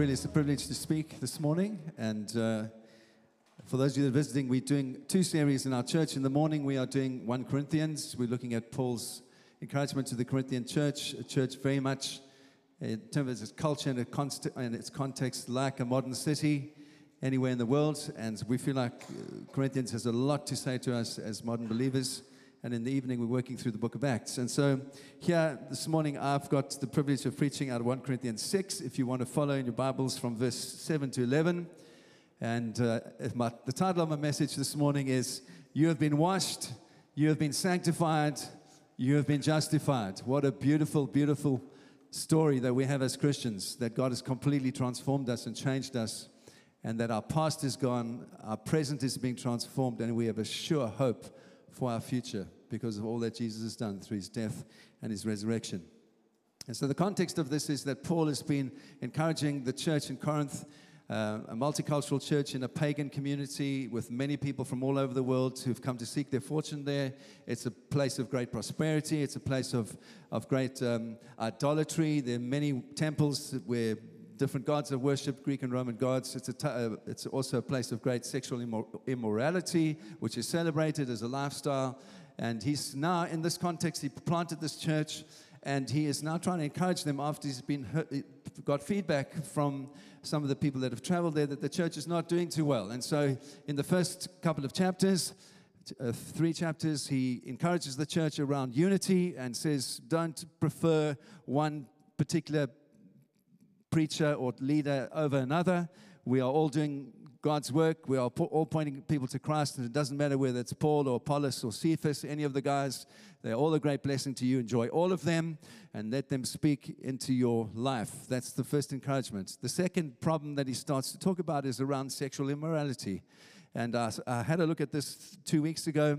really is a privilege to speak this morning. And uh, for those of you that are visiting, we're doing two series in our church. In the morning, we are doing 1 Corinthians. We're looking at Paul's encouragement to the Corinthian church, a church very much in terms of its culture and, its const- and its context like a modern city anywhere in the world. And we feel like uh, Corinthians has a lot to say to us as modern believers. And in the evening, we're working through the book of Acts. And so, here this morning, I've got the privilege of preaching out of 1 Corinthians 6. If you want to follow in your Bibles from verse 7 to 11. And uh, my, the title of my message this morning is You have been washed, you have been sanctified, you have been justified. What a beautiful, beautiful story that we have as Christians that God has completely transformed us and changed us, and that our past is gone, our present is being transformed, and we have a sure hope for our future because of all that Jesus has done through his death and his resurrection. And so, the context of this is that Paul has been encouraging the church in Corinth, uh, a multicultural church in a pagan community with many people from all over the world who've come to seek their fortune there. It's a place of great prosperity, it's a place of, of great um, idolatry. There are many temples where different gods are worshipped, Greek and Roman gods. It's, a t- uh, it's also a place of great sexual immor- immorality, which is celebrated as a lifestyle. And he's now, in this context, he planted this church and he is now trying to encourage them after he's been hurt, got feedback from some of the people that have traveled there that the church is not doing too well. And so, in the first couple of chapters, uh, three chapters, he encourages the church around unity and says, don't prefer one particular preacher or leader over another. We are all doing God's work. We are all pointing people to Christ, and it doesn't matter whether it's Paul or Apollos or Cephas, any of the guys. They're all a great blessing to you. Enjoy all of them and let them speak into your life. That's the first encouragement. The second problem that he starts to talk about is around sexual immorality. And uh, I had a look at this two weeks ago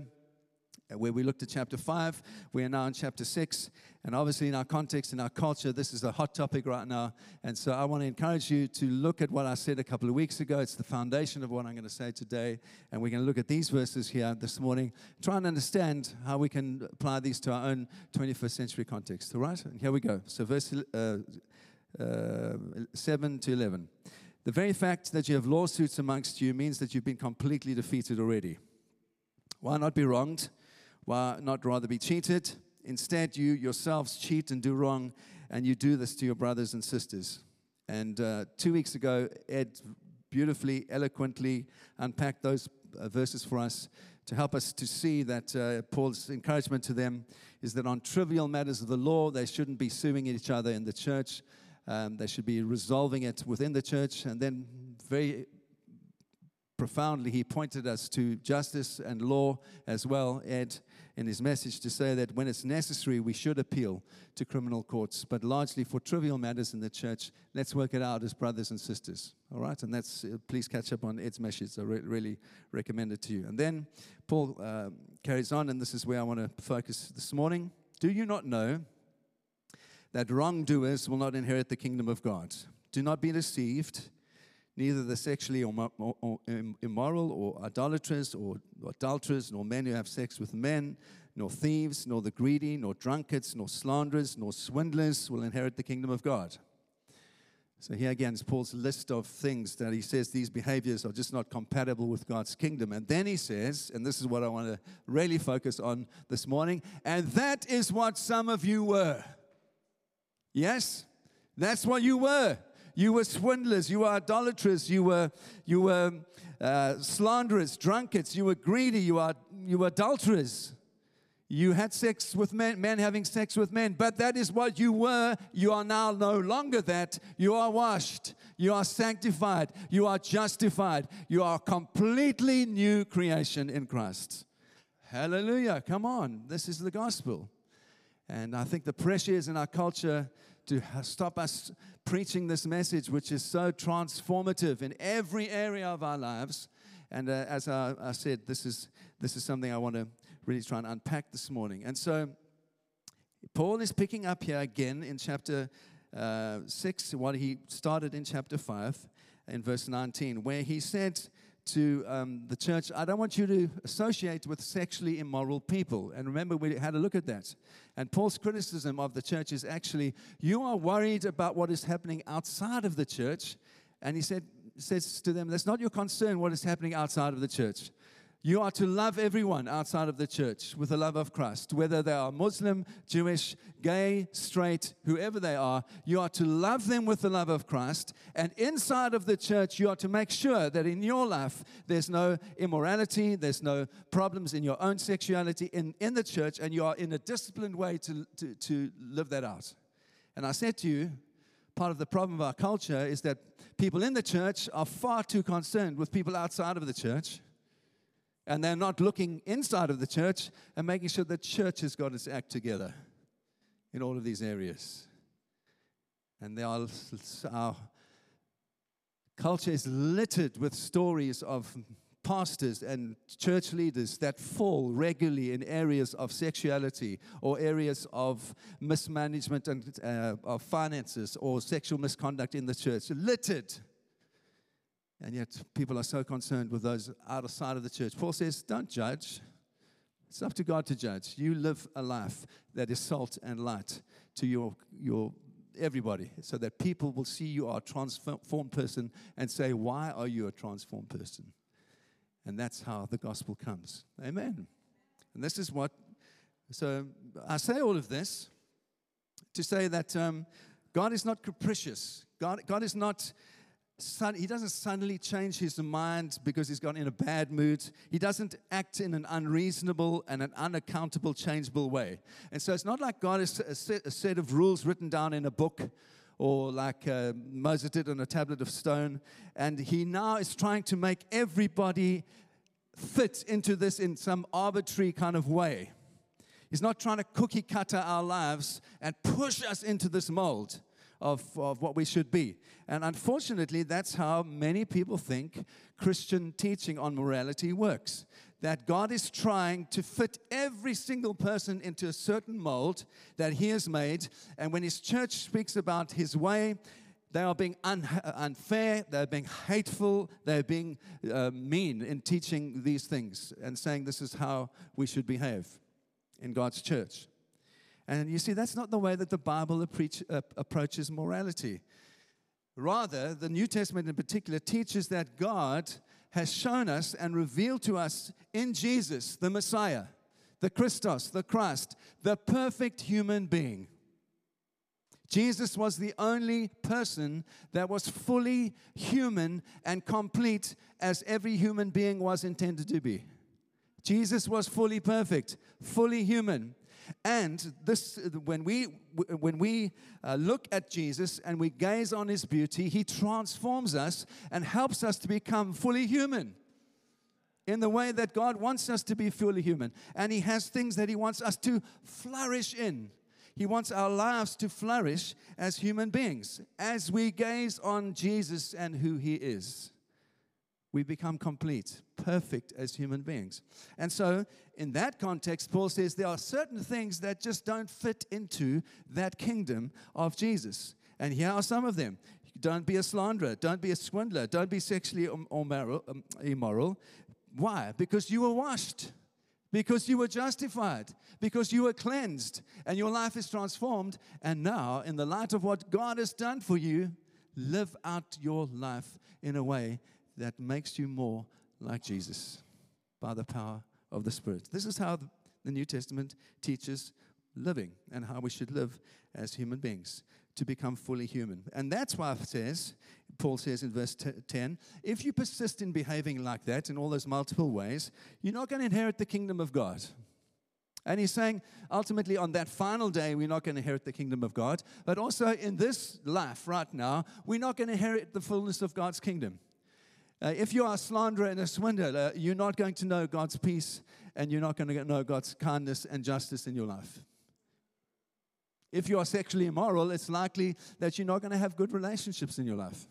where we looked at chapter 5. We are now in chapter 6. And obviously, in our context, in our culture, this is a hot topic right now. And so I want to encourage you to look at what I said a couple of weeks ago. It's the foundation of what I'm going to say today. And we're going to look at these verses here this morning, try and understand how we can apply these to our own 21st century context. All right? And here we go. So, verse uh, uh, 7 to 11. The very fact that you have lawsuits amongst you means that you've been completely defeated already. Why not be wronged? Why not rather be cheated? Instead, you yourselves cheat and do wrong, and you do this to your brothers and sisters. And uh, two weeks ago, Ed beautifully, eloquently unpacked those uh, verses for us to help us to see that uh, Paul's encouragement to them is that on trivial matters of the law, they shouldn't be suing each other in the church. Um, they should be resolving it within the church. And then, very profoundly, he pointed us to justice and law as well, Ed, in his message to say that when it's necessary, we should appeal to criminal courts. But largely for trivial matters in the church, let's work it out as brothers and sisters. All right? And that's, uh, please catch up on Ed's message. I re- really recommend it to you. And then Paul uh, carries on, and this is where I want to focus this morning. Do you not know that wrongdoers will not inherit the kingdom of God? Do not be deceived neither the sexually immoral or idolaters or adulterers, nor men who have sex with men, nor thieves, nor the greedy, nor drunkards, nor slanderers, nor swindlers will inherit the kingdom of God. So here again is Paul's list of things that he says these behaviors are just not compatible with God's kingdom. And then he says, and this is what I want to really focus on this morning, and that is what some of you were. Yes? That's what you were. You were swindlers. You were idolaters. You were, you were uh, slanderers, drunkards. You were greedy. You were, you were adulterers. You had sex with men, men having sex with men. But that is what you were. You are now no longer that. You are washed. You are sanctified. You are justified. You are a completely new creation in Christ. Hallelujah. Come on. This is the gospel. And I think the pressures in our culture to stop us preaching this message, which is so transformative in every area of our lives. And uh, as I, I, said, this is, this is something I want to really try and unpack this morning. And so, Paul is picking up here again in chapter uh, 6, what he started in chapter 5, in verse 19, where he said to um, the church, I don't want you to associate with sexually immoral people. And remember, we had a look at that. And Paul's criticism of the church is actually, you are worried about what is happening outside of the church. And he said, says to them, that's not your concern what is happening outside of the church. You are to love everyone outside of the church with the love of Christ, whether they are Muslim, Jewish, gay, straight, whoever they are. You are to love them with the love of Christ. And inside of the church, you are to make sure that in your life, there's no immorality, there's no problems in your own sexuality in, in the church, and you are in a disciplined way to, to, to live that out. And I said to you, part of the problem of our culture is that people in the church are far too concerned with people outside of the church and they're not looking inside of the church and making sure the church has got its act together in all of these areas. And they are, our culture is littered with stories of pastors and church leaders that fall regularly in areas of sexuality or areas of mismanagement and uh, of finances or sexual misconduct in the church. Littered and yet, people are so concerned with those outside of the church. Paul says, Don't judge. It's up to God to judge. You live a life that is salt and light to your, your everybody so that people will see you are a transformed person and say, Why are you a transformed person? And that's how the gospel comes. Amen. And this is what, so I say all of this to say that um, God is not capricious. God, God is not he doesn't suddenly change his mind because he's gone in a bad mood. He doesn't act in an unreasonable and an unaccountable, changeable way. And so it's not like God is a set, a set of rules written down in a book or like uh, Moses did on a tablet of stone. And he now is trying to make everybody fit into this in some arbitrary kind of way. He's not trying to cookie cutter our lives and push us into this mold of, of what we should be. And unfortunately, that's how many people think Christian teaching on morality works. That God is trying to fit every single person into a certain mold that He has made. And when His church speaks about His way, they are being un- unfair, they're being hateful, they're being uh, mean in teaching these things and saying this is how we should behave in God's church. And you see, that's not the way that the Bible uh, approaches morality. Rather, the New Testament in particular teaches that God has shown us and revealed to us in Jesus, the Messiah, the Christos, the Christ, the perfect human being. Jesus was the only person that was fully human and complete as every human being was intended to be. Jesus was fully perfect, fully human. And this, when we, when we uh, look at Jesus and we gaze on his beauty, he transforms us and helps us to become fully human in the way that God wants us to be fully human. And he has things that he wants us to flourish in. He wants our lives to flourish as human beings as we gaze on Jesus and who he is we become complete, perfect as human beings. And so, in that context, Paul says there are certain things that just don't fit into that kingdom of Jesus. And here are some of them. Don't be a slanderer. Don't be a swindler. Don't be sexually immoral. Um, immoral. Why? Because you were washed. Because you were justified. Because you were cleansed. And your life is transformed. And now, in the light of what God has done for you, live out your life in a way that makes you more like Jesus by the power of the Spirit. This is how the New Testament teaches living and how we should live as human beings to become fully human. And that's why it says, Paul says in verse 10, if you persist in behaving like that in all those multiple ways, you're not going to inherit the kingdom of God. And he's saying, ultimately, on that final day, we're not going to inherit the kingdom of God. But also in this life right now, we're not going to inherit the fullness of God's kingdom. Uh, if you are a slanderer and a swindler, you're not going to know God's peace and you're not going to know God's kindness and justice in your life. If you are sexually immoral, it's likely that you're not going to have good relationships in your life.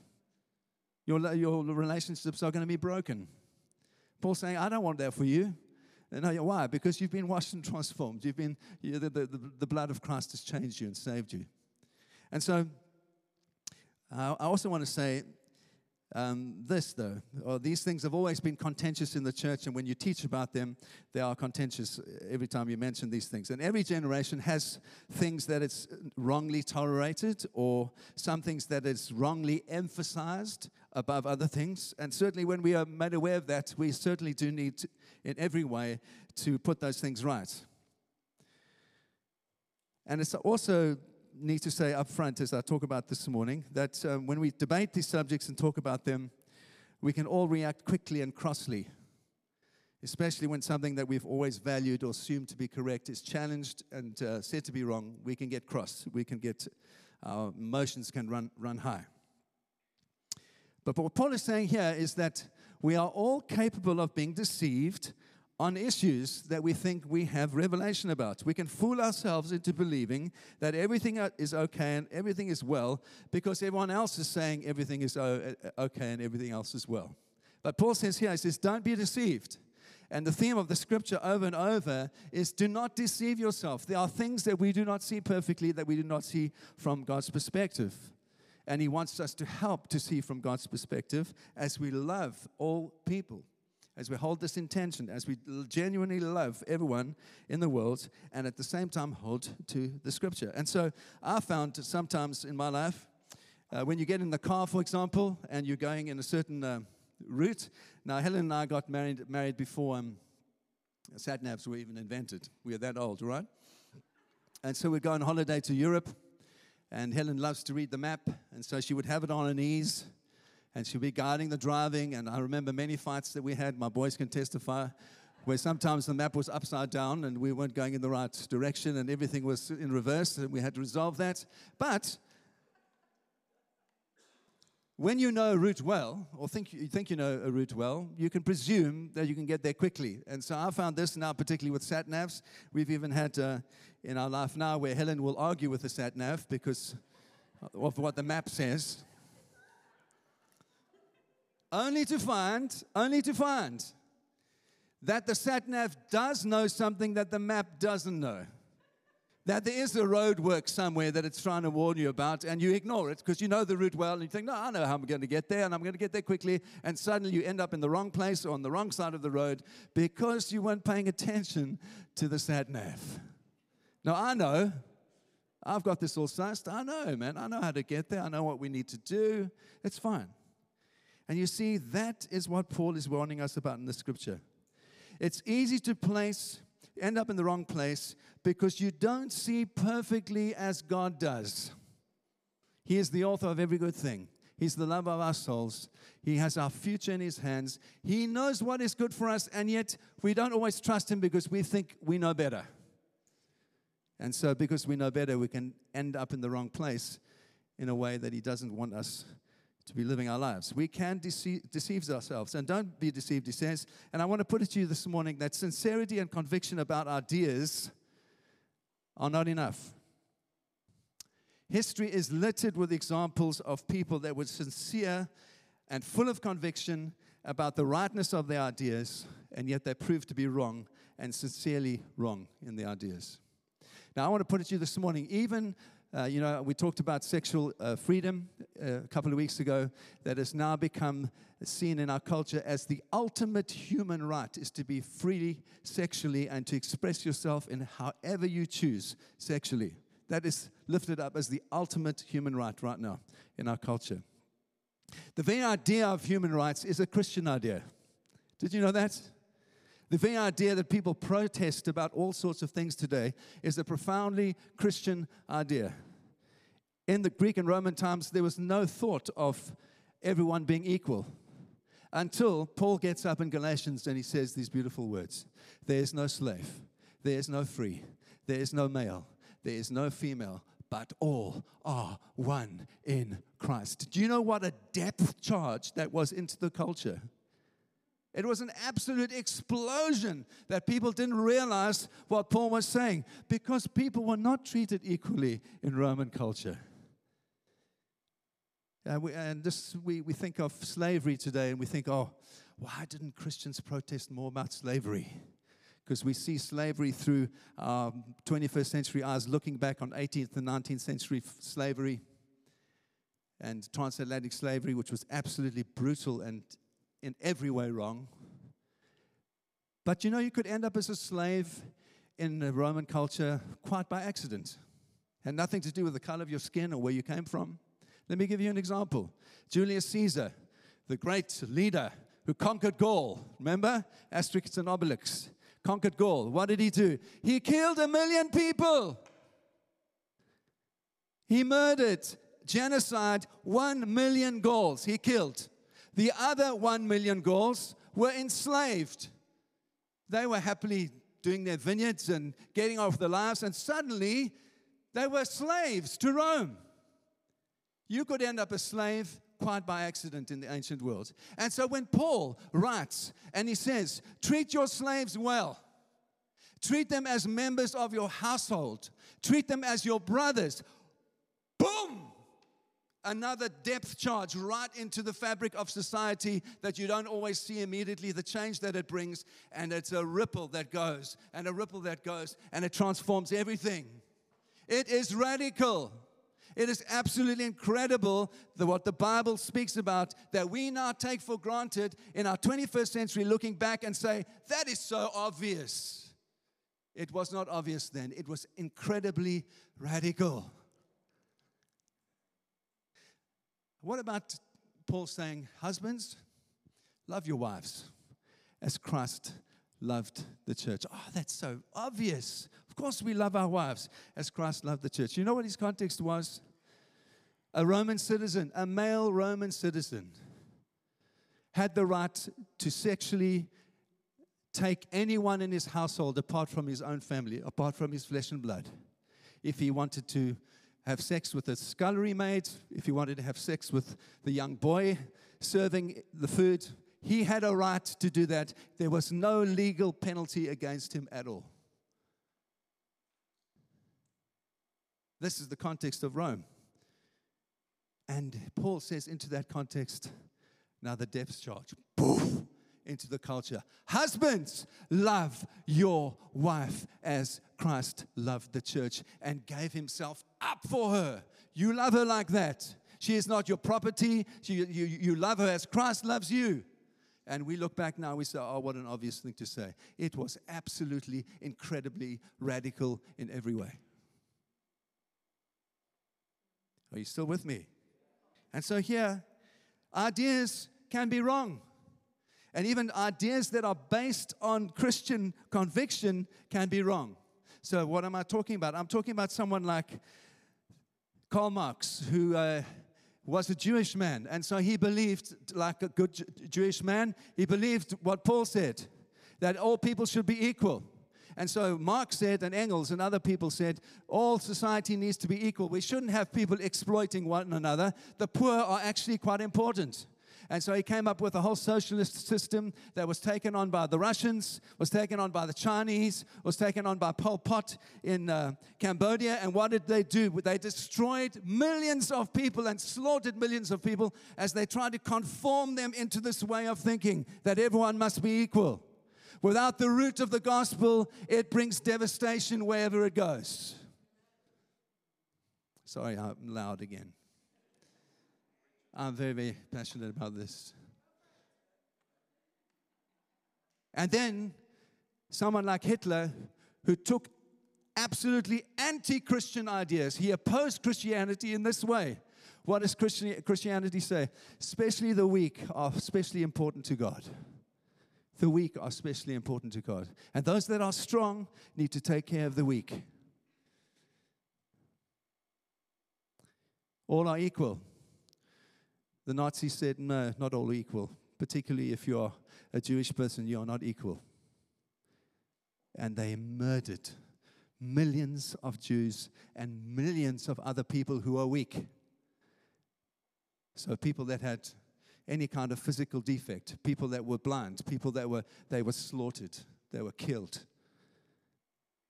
Your, your relationships are going to be broken. Paul's saying, I don't want that for you. No, why? Because you've been washed and transformed. You've been, you, the, the, the blood of Christ has changed you and saved you. And so, uh, I also want to say um, this, though. Or these things have always been contentious in the church, and when you teach about them, they are contentious every time you mention these things. And every generation has things that it's wrongly tolerated, or some things that it's wrongly emphasized above other things. And certainly, when we are made aware of that, we certainly do need, to, in every way, to put those things right. And it's also need to say up front, as I talk about this morning, that um, when we debate these subjects and talk about them, we can all react quickly and crossly, especially when something that we've always valued or assumed to be correct is challenged and uh, said to be wrong. We can get cross. We can get, our emotions can run, run high. But what Paul is saying here is that we are all capable of being deceived on issues that we think we have revelation about. We can fool ourselves into believing that everything is okay and everything is well because everyone else is saying everything is uh, uh, okay and everything else is well. But Paul says here, he says, don't be deceived. And the theme of the scripture over and over is do not deceive yourself. There are things that we do not see perfectly, that we do not see from God's perspective. And He wants us to help to see from God's perspective as we love all people as we hold this intention, as we genuinely love everyone in the world, and at the same time hold to the scripture. And so I found sometimes in my life, uh, when you get in the car, for example, and you're going in a certain uh, route. Now, Helen and I got married, married before um, sat navs were even invented. We are that old, right? And so we'd go on holiday to Europe, and Helen loves to read the map, and so she would have it on her knees and she'll be guiding the driving. And I remember many fights that we had, my boys can testify, where sometimes the map was upside down and we weren't going in the right direction and everything was in reverse, and we had to resolve that. But when you know a route well, or think you think you know a route well, you can presume that you can get there quickly. And so I found this now, particularly with sat navs. We've even had uh, in our life now where Helen will argue with the sat nav because of what the map says only to find, only to find that the sat nav does know something that the map doesn't know. That there is a road work somewhere that it's trying to warn you about, and you ignore it because you know the route well, and you think, No, I know how I'm going to get there, and I'm going to get there quickly. And suddenly you end up in the wrong place or on the wrong side of the road because you weren't paying attention to the sat nav. Now, I know, I've got this all sussed. I know, man. I know how to get there. I know what we need to do. It's fine. And you see, that is what Paul is warning us about in the scripture. It's easy to place, end up in the wrong place because you don't see perfectly as God does. He is the author of every good thing. He's the lover of our souls. He has our future in His hands. He knows what is good for us, and yet we don't always trust Him because we think we know better. And so, because we know better, we can end up in the wrong place in a way that He doesn't want us to be living our lives. We can deceive, deceive ourselves. And don't be deceived, he says. And I want to put it to you this morning that sincerity and conviction about ideas are not enough. History is littered with examples of people that were sincere and full of conviction about the rightness of their ideas, and yet they proved to be wrong and sincerely wrong in their ideas. Now, I want to put it to you this morning even uh, you know, we talked about sexual uh, freedom uh, a couple of weeks ago that has now become seen in our culture as the ultimate human right is to be free sexually and to express yourself in however you choose sexually. That is lifted up as the ultimate human right right now in our culture. The very idea of human rights is a Christian idea. Did you know that? The very idea that people protest about all sorts of things today is a profoundly Christian idea. In the Greek and Roman times, there was no thought of everyone being equal until Paul gets up in Galatians and he says these beautiful words There is no slave, there is no free, there is no male, there is no female, but all are one in Christ. Do you know what a depth charge that was into the culture? It was an absolute explosion that people didn't realize what Paul was saying because people were not treated equally in Roman culture. Uh, we, and this, we, we think of slavery today and we think, oh, why didn't Christians protest more about slavery? Because we see slavery through um, 21st century eyes, looking back on 18th and 19th century f- slavery. and transatlantic slavery, which was absolutely brutal and in every way wrong. But you know, you could end up as a slave in the Roman culture quite by accident. Had nothing to do with the color of your skin or where you came from. Let me give you an example. Julius Caesar, the great leader who conquered Gaul, remember? Asterix and Obelix conquered Gaul. What did he do? He killed a million people. He murdered, genocide, one million Gauls. He killed. The other one million Gauls were enslaved. They were happily doing their vineyards and getting off their lives, and suddenly they were slaves to Rome. You could end up a slave quite by accident in the ancient world. And so when Paul writes and he says, treat your slaves well, treat them as members of your household, treat them as your brothers, boom! Another depth charge right into the fabric of society that you don't always see immediately, the change that it brings, and it's a ripple that goes, and a ripple that goes, and it transforms everything. It is radical. It is absolutely incredible that what the Bible speaks about that we now take for granted in our 21st century, looking back and say, that is so obvious. It was not obvious then, it was incredibly radical. What about Paul saying, Husbands, love your wives as Christ loved the church? Oh, that's so obvious. Of course, we love our wives as Christ loved the church. You know what his context was? A Roman citizen, a male Roman citizen, had the right to sexually take anyone in his household apart from his own family, apart from his flesh and blood. If he wanted to have sex with a scullery maid, if he wanted to have sex with the young boy serving the food, he had a right to do that. There was no legal penalty against him at all. This is the context of Rome. And Paul says, into that context, now the depth charge, poof, into the culture. Husbands, love your wife as Christ loved the church and gave himself up for her. You love her like that. She is not your property. She, you, you love her as Christ loves you. And we look back now, we say, oh, what an obvious thing to say. It was absolutely, incredibly radical in every way. Are you still with me? And so here, ideas can be wrong. And even ideas that are based on Christian conviction can be wrong. So, what am I talking about? I'm talking about someone like Karl Marx, who uh, was a Jewish man. And so he believed, like a good Jewish man, he believed what Paul said that all people should be equal. And so Marx said, and Engels and other people said, all society needs to be equal. We shouldn't have people exploiting one another. The poor are actually quite important. And so he came up with a whole socialist system that was taken on by the Russians, was taken on by the Chinese, was taken on by Pol Pot in uh, Cambodia. And what did they do? They destroyed millions of people and slaughtered millions of people as they tried to conform them into this way of thinking that everyone must be equal. Without the root of the gospel, it brings devastation wherever it goes. Sorry, I'm loud again. I'm very, very passionate about this. And then someone like Hitler, who took absolutely anti Christian ideas, he opposed Christianity in this way. What does Christianity say? Especially the weak are especially important to God the weak are especially important to God. And those that are strong need to take care of the weak. All are equal. The Nazis said, no, not all equal. Particularly if you're a Jewish person, you are not equal. And they murdered millions of Jews and millions of other people who are weak. So, people that had any kind of physical defect, people that were blind, people that were, they were slaughtered, they were killed.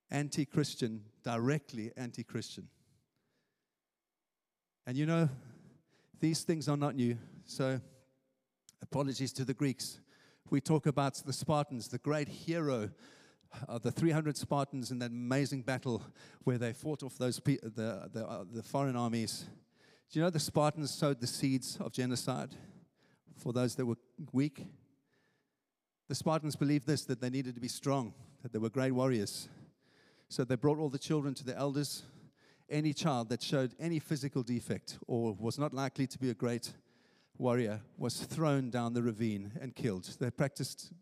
Anti Christian, directly anti Christian. And you know, these things are not new. So, apologies to the Greeks. We talk about the Spartans, the great hero of the 300 Spartans in that amazing battle where they fought off those the, the, uh, the foreign armies Do you know the Spartans sowed the seeds of genocide for those that were weak? The Spartans believed this that they needed to be strong, that they were great warriors. So they brought all the children to the elders. Any child that showed any physical defect or was not likely to be a great warrior was thrown down the ravine and killed. They practiced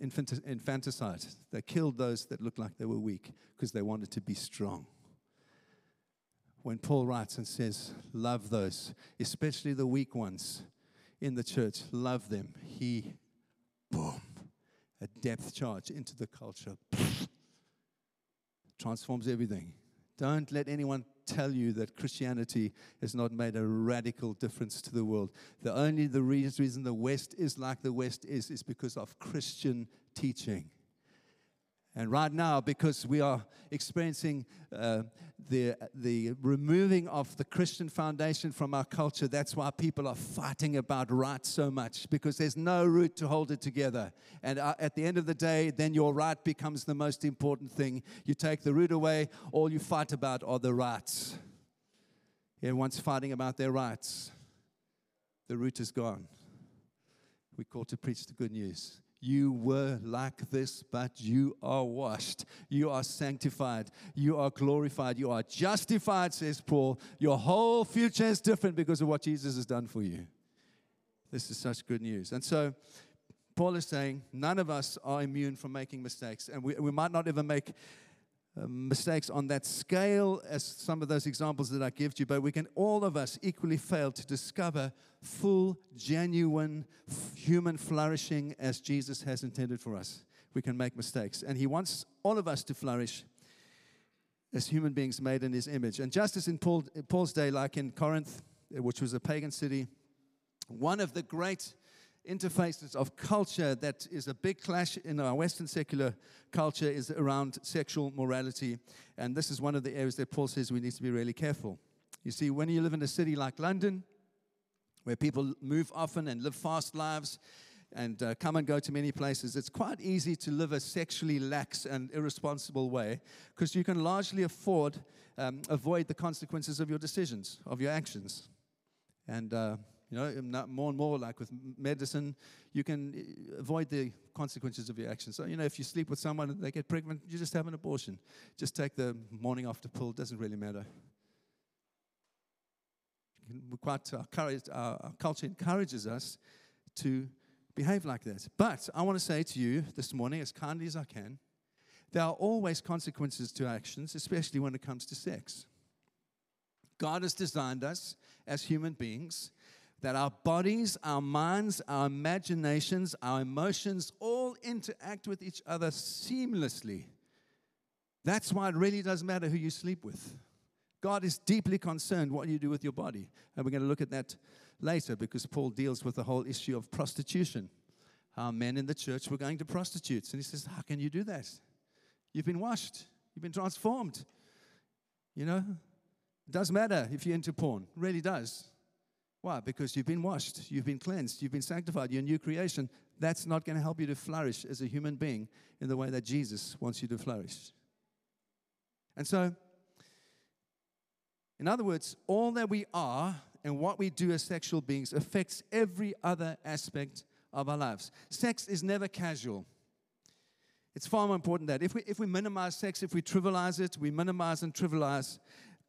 infanticide. They killed those that looked like they were weak because they wanted to be strong. When Paul writes and says, Love those, especially the weak ones in the church, love them, he, boom, a depth charge into the culture, transforms everything. Don't let anyone tell you that Christianity has not made a radical difference to the world. The only the reason the West is like the West is is because of Christian teaching. And right now, because we are experiencing uh, the, the removing of the Christian foundation from our culture, that's why people are fighting about right so much, because there's no root to hold it together. And uh, at the end of the day, then your right becomes the most important thing. You take the root away, all you fight about are the rights. Everyone's fighting about their rights. The root is gone. We call to preach the good news. You were like this, but you are washed. You are sanctified. You are glorified. You are justified, says Paul. Your whole future is different because of what Jesus has done for you. This is such good news. And so, Paul is saying none of us are immune from making mistakes. And we, we might not ever make Um, mistakes on that scale as some of those examples that I give to you, but we can all of us equally fail to discover full, genuine human flourishing as Jesus has intended for us. We can make mistakes. And He wants all of us to flourish as human beings made in His image. And just as in Paul, Paul's day, like in Corinth, uh, which was a pagan city, one of the great interfaces of culture that is a big clash in our Western secular culture is around sexual morality. And this is one of the areas that Paul says we need to be really careful. You see, when you live in a city like London, where people move often and live fast lives and uh, come and go to many places, it's quite easy to live a sexually lax and irresponsible way because you can largely afford, um, avoid the consequences of your decisions, of your actions. And uh, you know, more and more, like with medicine, you can eh, avoid the consequences of your actions. So, you know, if you sleep with someone and they get pregnant, you just have an abortion. Just take the morning after pill, doesn't really matter. Quite, our, our culture encourages us to behave like that. But I want to say to you this morning, as kindly as I can, there are always consequences to actions, especially when it comes to sex. God has designed us as human beings that our bodies, our minds, our imaginations, our emotions all interact with each other seamlessly. That's why it really does matter who you sleep with. God is deeply concerned what you do with your body. And we're going to look at that later because Paul deals with the whole issue of prostitution. How men in the church were going to prostitutes. And he says, How can you do that? You've been washed, you've been transformed. You know, it does matter if you're into porn, it really does. Why? Because you've been washed, you've been cleansed, you've been sanctified, you're a new creation. That's not going to help you to flourish as a human being in the way that Jesus wants you to flourish. And so, in other words, all that we are and what we do as sexual beings affects every other aspect of our lives. Sex is never casual. It's far more important that if we, if we minimize sex, if we trivialize it, we minimize and trivialize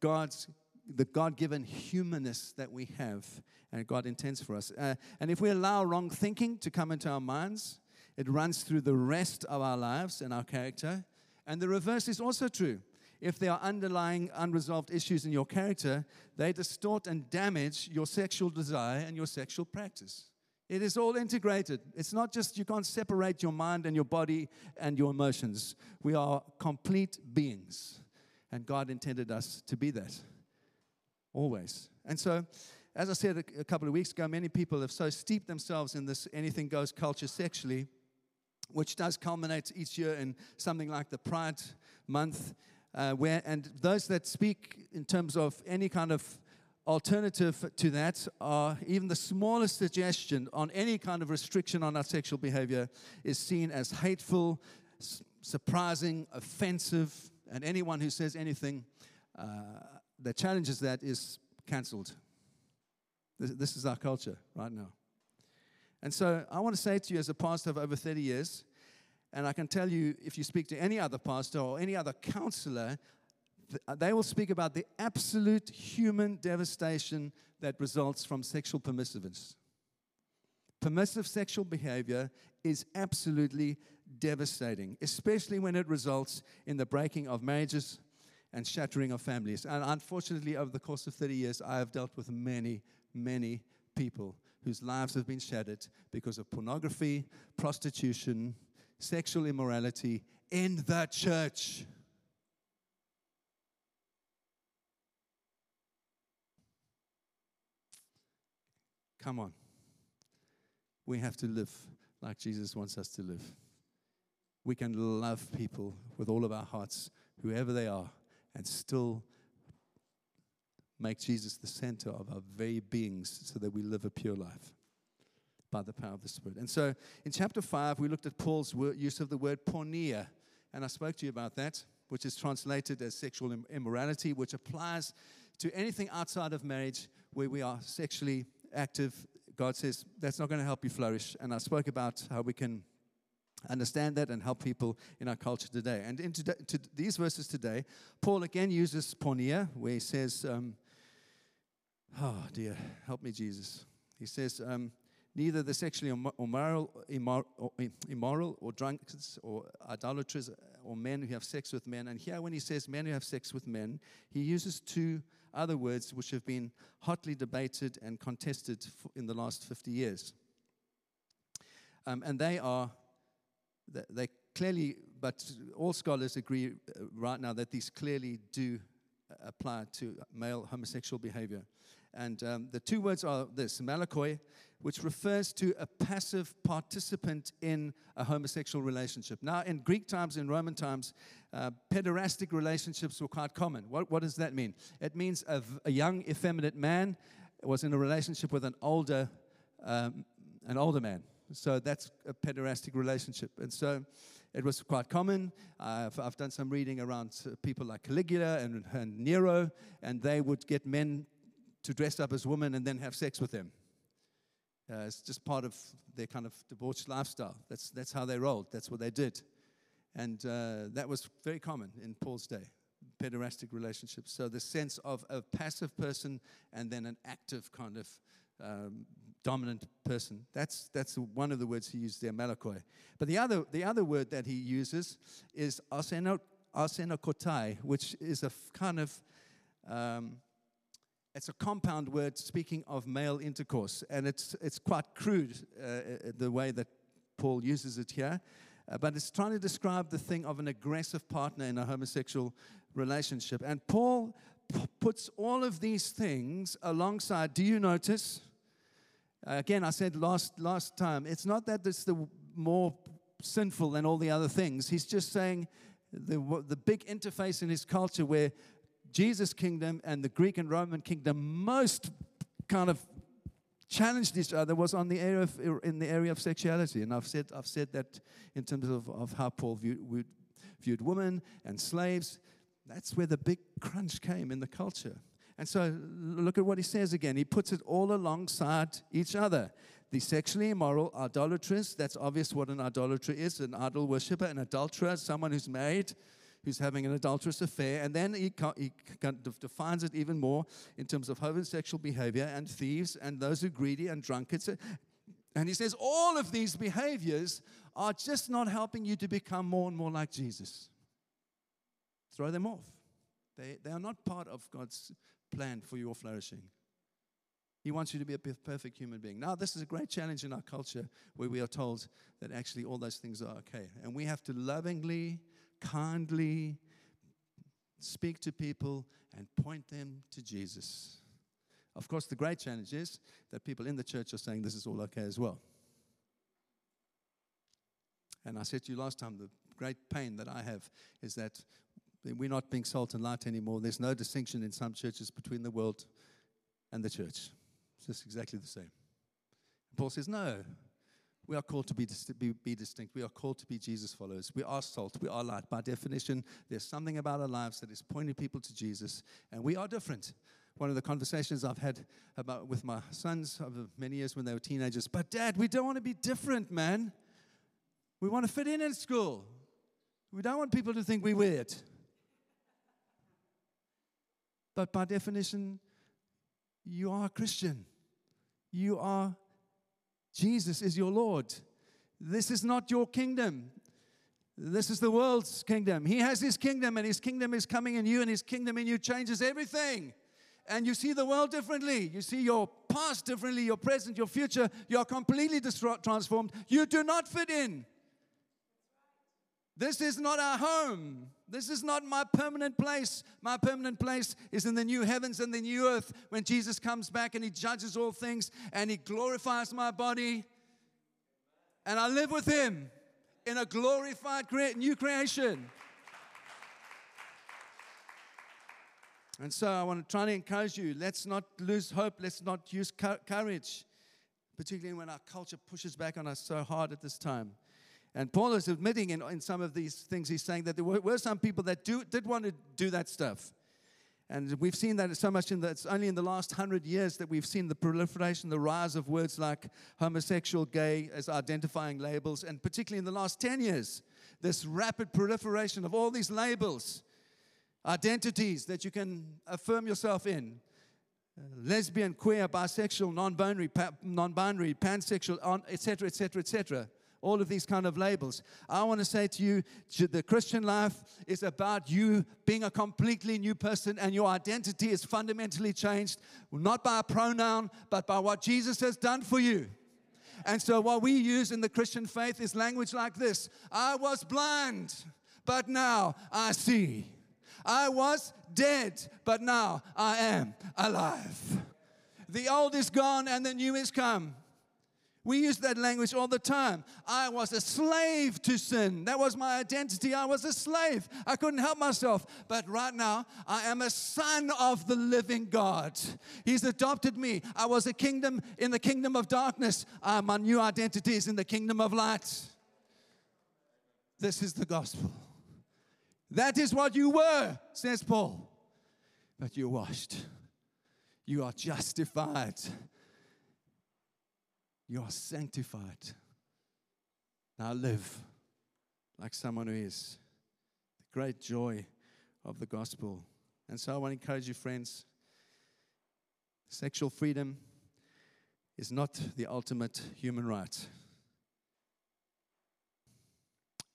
God's the God given humanness that we have and God intends for us. Uh, and if we allow wrong thinking to come into our minds, it runs through the rest of our lives and our character. And the reverse is also true. If there are underlying unresolved issues in your character, they distort and damage your sexual desire and your sexual practice. It is all integrated. It's not just you can't separate your mind and your body and your emotions. We are complete beings, and God intended us to be that. Always. And so, as I said a, couple of weeks ago, many people have so steeped themselves in this anything goes culture sexually, which does culminate each year in something like the Pride Month. Uh, where, and those that speak in terms of any kind of alternative to that are even the smallest suggestion on any kind of restriction on our sexual behavior is seen as hateful, surprising, offensive, and anyone who says anything uh, that challenges that is cancelled. This, this is our culture right now. And so I want to say to you, as a pastor of over 30 years, and I can tell you, if you speak to any other pastor or any other counselor, uh, they will speak about the absolute human devastation that results from sexual permissiveness. Permissive sexual behavior is absolutely devastating, especially when it results in the breaking of marriages and shattering of families. And unfortunately, over the course of 30 years, I have dealt with many, many people whose lives have been shattered because of pornography, prostitution, sexual immorality in the church. Come on. We have to live like Jesus wants us to live. We can love people with all of our hearts, whoever they are, and still make Jesus the center of our very beings so that we live a pure life by the power of the Spirit. And so in chapter 5, we looked at Paul's use of the word porneia, and I spoke to you about that, which is translated as sexual immorality, which applies to anything outside of marriage where we are sexually active. God says that's not going to help you flourish. And I spoke about how we can understand that and help people in our culture today. And in today, to these verses today, Paul again uses porneia, where he says, um, Oh dear, help me, Jesus. He says, um, neither the sexually immoral, immoral, immoral or drunkards or idolaters or men who have sex with men. And here, when he says men who have sex with men, he uses two other words which have been hotly debated and contested in the last 50 years. Um, and they are, they clearly, but all scholars agree uh, right now that these clearly do apply to male homosexual behavior. And um, the two words are this malakoi, which refers to a passive participant in a homosexual relationship. Now, in Greek times, in Roman times, uh, pederastic relationships were quite common. What, what does that mean? It means a, a young, effeminate man was in a relationship with an older, um, an older man. So that's a pederastic relationship. And so it was quite common. I've, I've done some reading around people like Caligula and, and Nero, and they would get men to dress up as women and then have sex with them. Uh, it's just part of their kind of debauched lifestyle. That's, that's how they rolled, that's what they did. And uh, that was very common in Paul's day, pederastic relationships. So the sense of a passive person and then an active kind of um, dominant person. That's, that's one of the words he used there, malakoi. But the other, the other word that he uses is arsenokoitai, which is a kind of um, it's a compound word speaking of male intercourse, and it's, it's quite crude uh, uh, the way that Paul uses it here. Uh, but it's trying to describe the thing of an aggressive partner in a homosexual relationship. And Paul p- puts all of these things alongside. Do you notice? Again, I said last, last time, it's not that it's the more sinful than all the other things. He's just saying the, the big interface in his culture where Jesus' kingdom and the Greek and Roman kingdom most kind of challenged each other was on the area of, in the area of sexuality. And I've said, I've said that in terms of, of how Paul viewed, viewed women and slaves. That's where the big crunch came in the culture. And so look at what he says again. He puts it all alongside each other. The sexually immoral, idolatrous, that's obvious what an idolater is an idol worshiper, an adulterer, someone who's married who's having an adulterous affair. And then he, he defines it even more in terms of homosexual behavior and thieves and those who are greedy and drunkards. And he says all of these behaviors are just not helping you to become more and more like Jesus. Throw them off. They, they are not part of God's plan for your flourishing. He wants you to be a perfect human being. Now, this is a great challenge in our culture where we are told that actually all those things are okay. And we have to lovingly kindly speak to people and point them to Jesus. Of course, the great challenge is that people in the church are saying this is all okay as well. And I said to you last time, the great pain that I have is that we're not being salt and light anymore. There's no distinction in some churches between the world and the church. It's just exactly the same. Paul says, no, we are called to be, be, be, distinct. We are called to be Jesus followers. We are salt. We are light. By definition, there's something about our lives that is pointing people to Jesus, and we are different. one of the conversations I've had about with my sons over many years when they were teenagers. But dad, we don't want to be different, man. We want to fit in at school. We don't want people to think we're weird. But by definition, you are a Christian. You are, Jesus is your Lord. This is not your kingdom. This is the world's kingdom. He has his kingdom, and his kingdom is coming in you, and his kingdom in you changes everything. And you see the world differently. You see your past differently, your present, your future. You are completely transformed. You do not fit in. This is not our home. This is not my permanent place. My permanent place is in the new heavens and the new earth when Jesus comes back and he judges all things and he glorifies my body. And I live with him in a glorified new creation. And so I want to try to encourage you let's not lose hope, let's not use courage, particularly when our culture pushes back on us so hard at this time. And Paul is admitting in, in some of these things, he's saying that there were, were some people that do, did want to do that stuff. And we've seen that so much in that it's only in the last hundred years that we've seen the proliferation, the rise of words like homosexual, gay as identifying labels, and particularly in the last 10 years, this rapid proliferation of all these labels, identities that you can affirm yourself in. Uh, lesbian, queer, bisexual, non-binary, pa- non-binary, pansexual, etc., etc., etc all of these kind of labels. I want to say to you the Christian life is about you being a completely new person and your identity is fundamentally changed, not by a pronoun, but by what Jesus has done for you. And so, what we use in the Christian faith is language like this I was blind, but now I see. I was dead, but now I am alive. The old is gone and the new is come. We use that language all the time. I was a slave to sin. That was my identity. I was a slave. I couldn't help myself. But right now, I am a son of the living God. He's adopted me. I was a kingdom in the kingdom of darkness. Uh, my new identity is in the kingdom of light. This is the gospel. That is what you were, says Paul. But you're washed. You are justified you are sanctified. Now live like someone who is. The great joy of the gospel. And so I want to encourage you, friends sexual freedom is not the ultimate human right.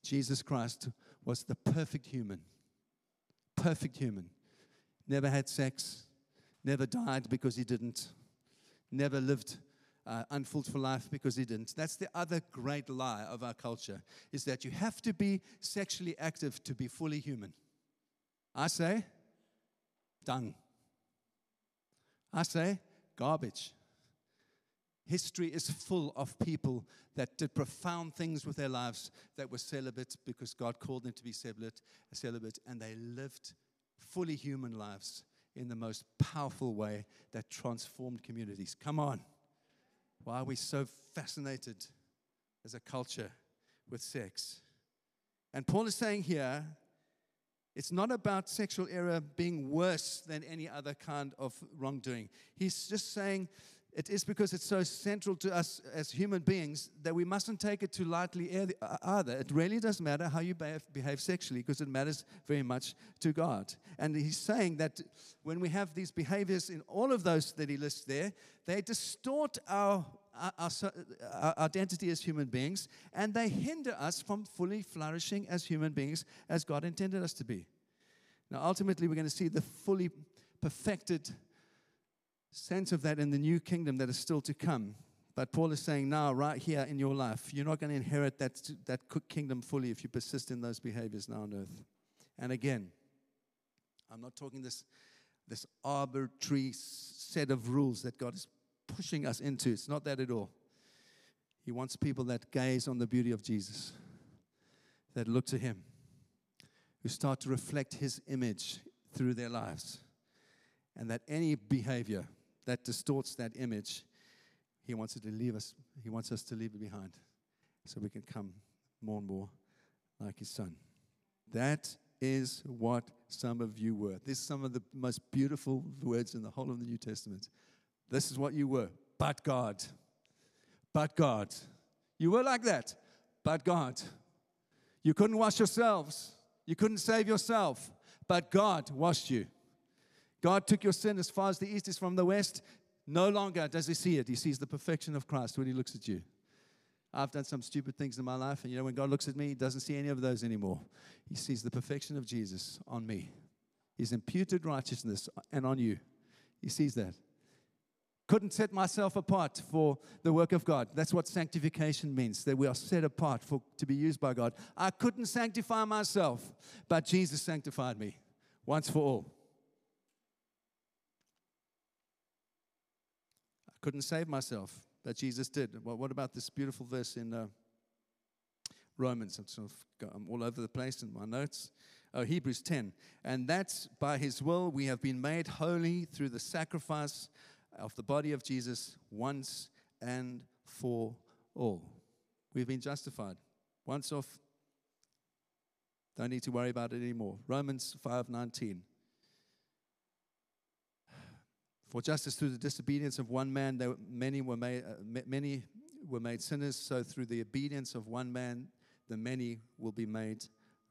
Jesus Christ was the perfect human. Perfect human. Never had sex, never died because he didn't, never lived uh, for life because he didn't. That's the other great lie of our culture is that you have to be sexually active to be fully human. I say, done. I say, garbage. History is full of people that did profound things with their lives that were celibate because God called them to be celibate, celibate and they lived fully human lives in the most powerful way that transformed communities. Come on. Why are we so fascinated as a culture with sex? And Paul is saying here, it's not about sexual error being worse than any other kind of wrongdoing. He's just saying it is because it's so central to us as human beings that we mustn't take it too lightly either. It really does matter how you behave sexually because it matters very much to God. And he's saying that when we have these behaviors in all of those that he lists there, they distort our, our, our identity as human beings and they hinder us from fully flourishing as human beings as God intended us to be. Now, ultimately, we're going to see the fully perfected sense of that in the new kingdom that is still to come. But Paul is saying now, right here in your life, you're not going to inherit that, that kingdom fully if you persist in those behaviors now on earth. And again, I'm not talking this, this arbitrary set of rules that God is pushing us into. It's not that at all. He wants people that gaze on the beauty of Jesus, that look to Him, who start to reflect His image through their lives, and that any behavior that distorts that image, he wants to leave us, he wants us to leave it behind so we can come more and more like his son. That is what some of you were. This is some of the most beautiful words in the whole of the New Testament. This is what you were, but God. But God. You were like that, but God. You couldn't wash yourselves, you couldn't save yourself, but God washed you. God took your sin as far as the east is from the west. No longer does he see it, he sees the perfection of Christ when he looks at you. I've done some stupid things in my life, and you know, when God looks at me, He doesn't see any of those anymore. He sees the perfection of Jesus on me. His imputed righteousness and on you. He sees that. Couldn't set myself apart for the work of God. That's what sanctification means, that we are set apart for, to be used by God. I couldn't sanctify myself, but Jesus sanctified me once for all. Couldn't save myself, that Jesus did. Well, what about this beautiful verse in uh, Romans? I'm, sort of, I'm all over the place in my notes. Oh, Hebrews 10. And that's by his will we have been made holy through the sacrifice of the body of Jesus once and for all. We've been justified. Once off, don't need to worry about it anymore. Romans 5:19. For justice through the disobedience of one man, many, were made, uh, many were made sinners. So through the obedience of one man, the many will be made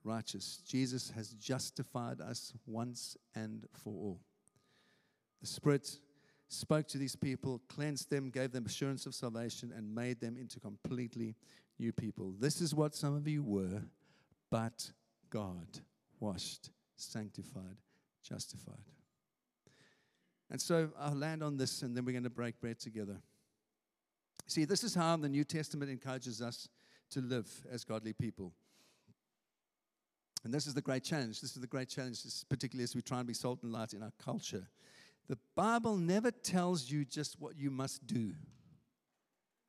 righteous. Jesus has justified us once and for all. The Spirit spoke to these people, cleansed them, gave them assurance of salvation, and made them into completely new people. This is what some of you were, but God washed, sanctified, justified. And so I'll land on this and then we're going to break bread together. See, this is how the New Testament encourages us to live as godly people. And this is the great challenge. This is the great challenge, particularly as we try and be salt and light in our culture. The Bible never tells you just what you must do.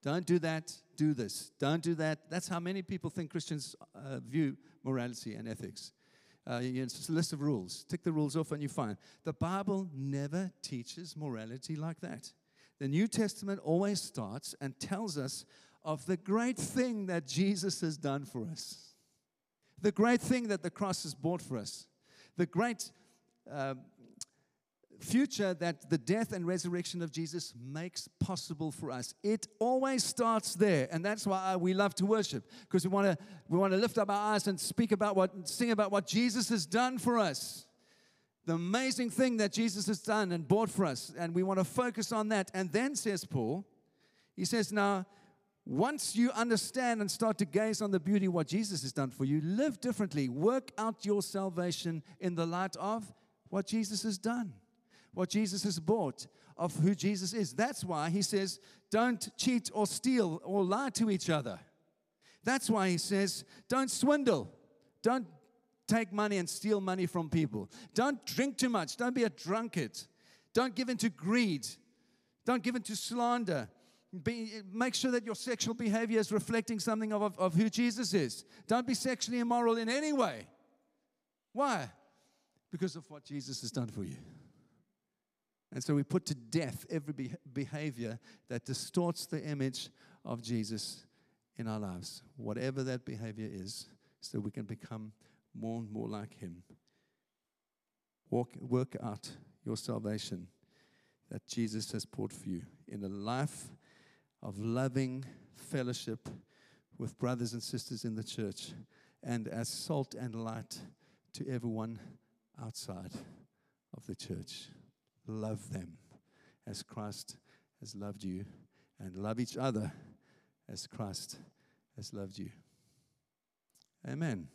Don't do that, do this. Don't do that. That's how many people think Christians uh, view morality and ethics. Uh, it's a list of rules. Tick the rules off and you're fine. The Bible never teaches morality like that. The New Testament always starts and tells us of the great thing that Jesus has done for us, the great thing that the cross has bought for us, the great uh, future that the death and resurrection of Jesus makes possible for us. It always starts there, and that's why we love to worship because we want to we want to lift up our eyes and speak about what sing about what Jesus has done for us. The amazing thing that Jesus has done and bought for us, and we want to focus on that. And then says Paul, he says, now once you understand and start to gaze on the beauty what Jesus has done for you, live differently. Work out your salvation in the light of what Jesus has done what Jesus has bought, of who Jesus is. That's why he says, don't cheat or steal or lie to each other. That's why he says, don't swindle. Don't take money and steal money from people. Don't drink too much. Don't be a drunkard. Don't give in to greed. Don't give in to slander. Be, make sure that your sexual behavior is reflecting something of, of, of who Jesus is. Don't be sexually immoral in any way. Why? Because of what Jesus has done for you. And so we put to death every behavior that distorts the image of Jesus in our lives, whatever that behavior is, so we can become more and more like Him. Walk, work out your salvation that Jesus has poured for you in a life of loving fellowship with brothers and sisters in the church and as salt and light to everyone outside of the church love them as Christ has loved you, and love each other as Christ has loved you. Amen.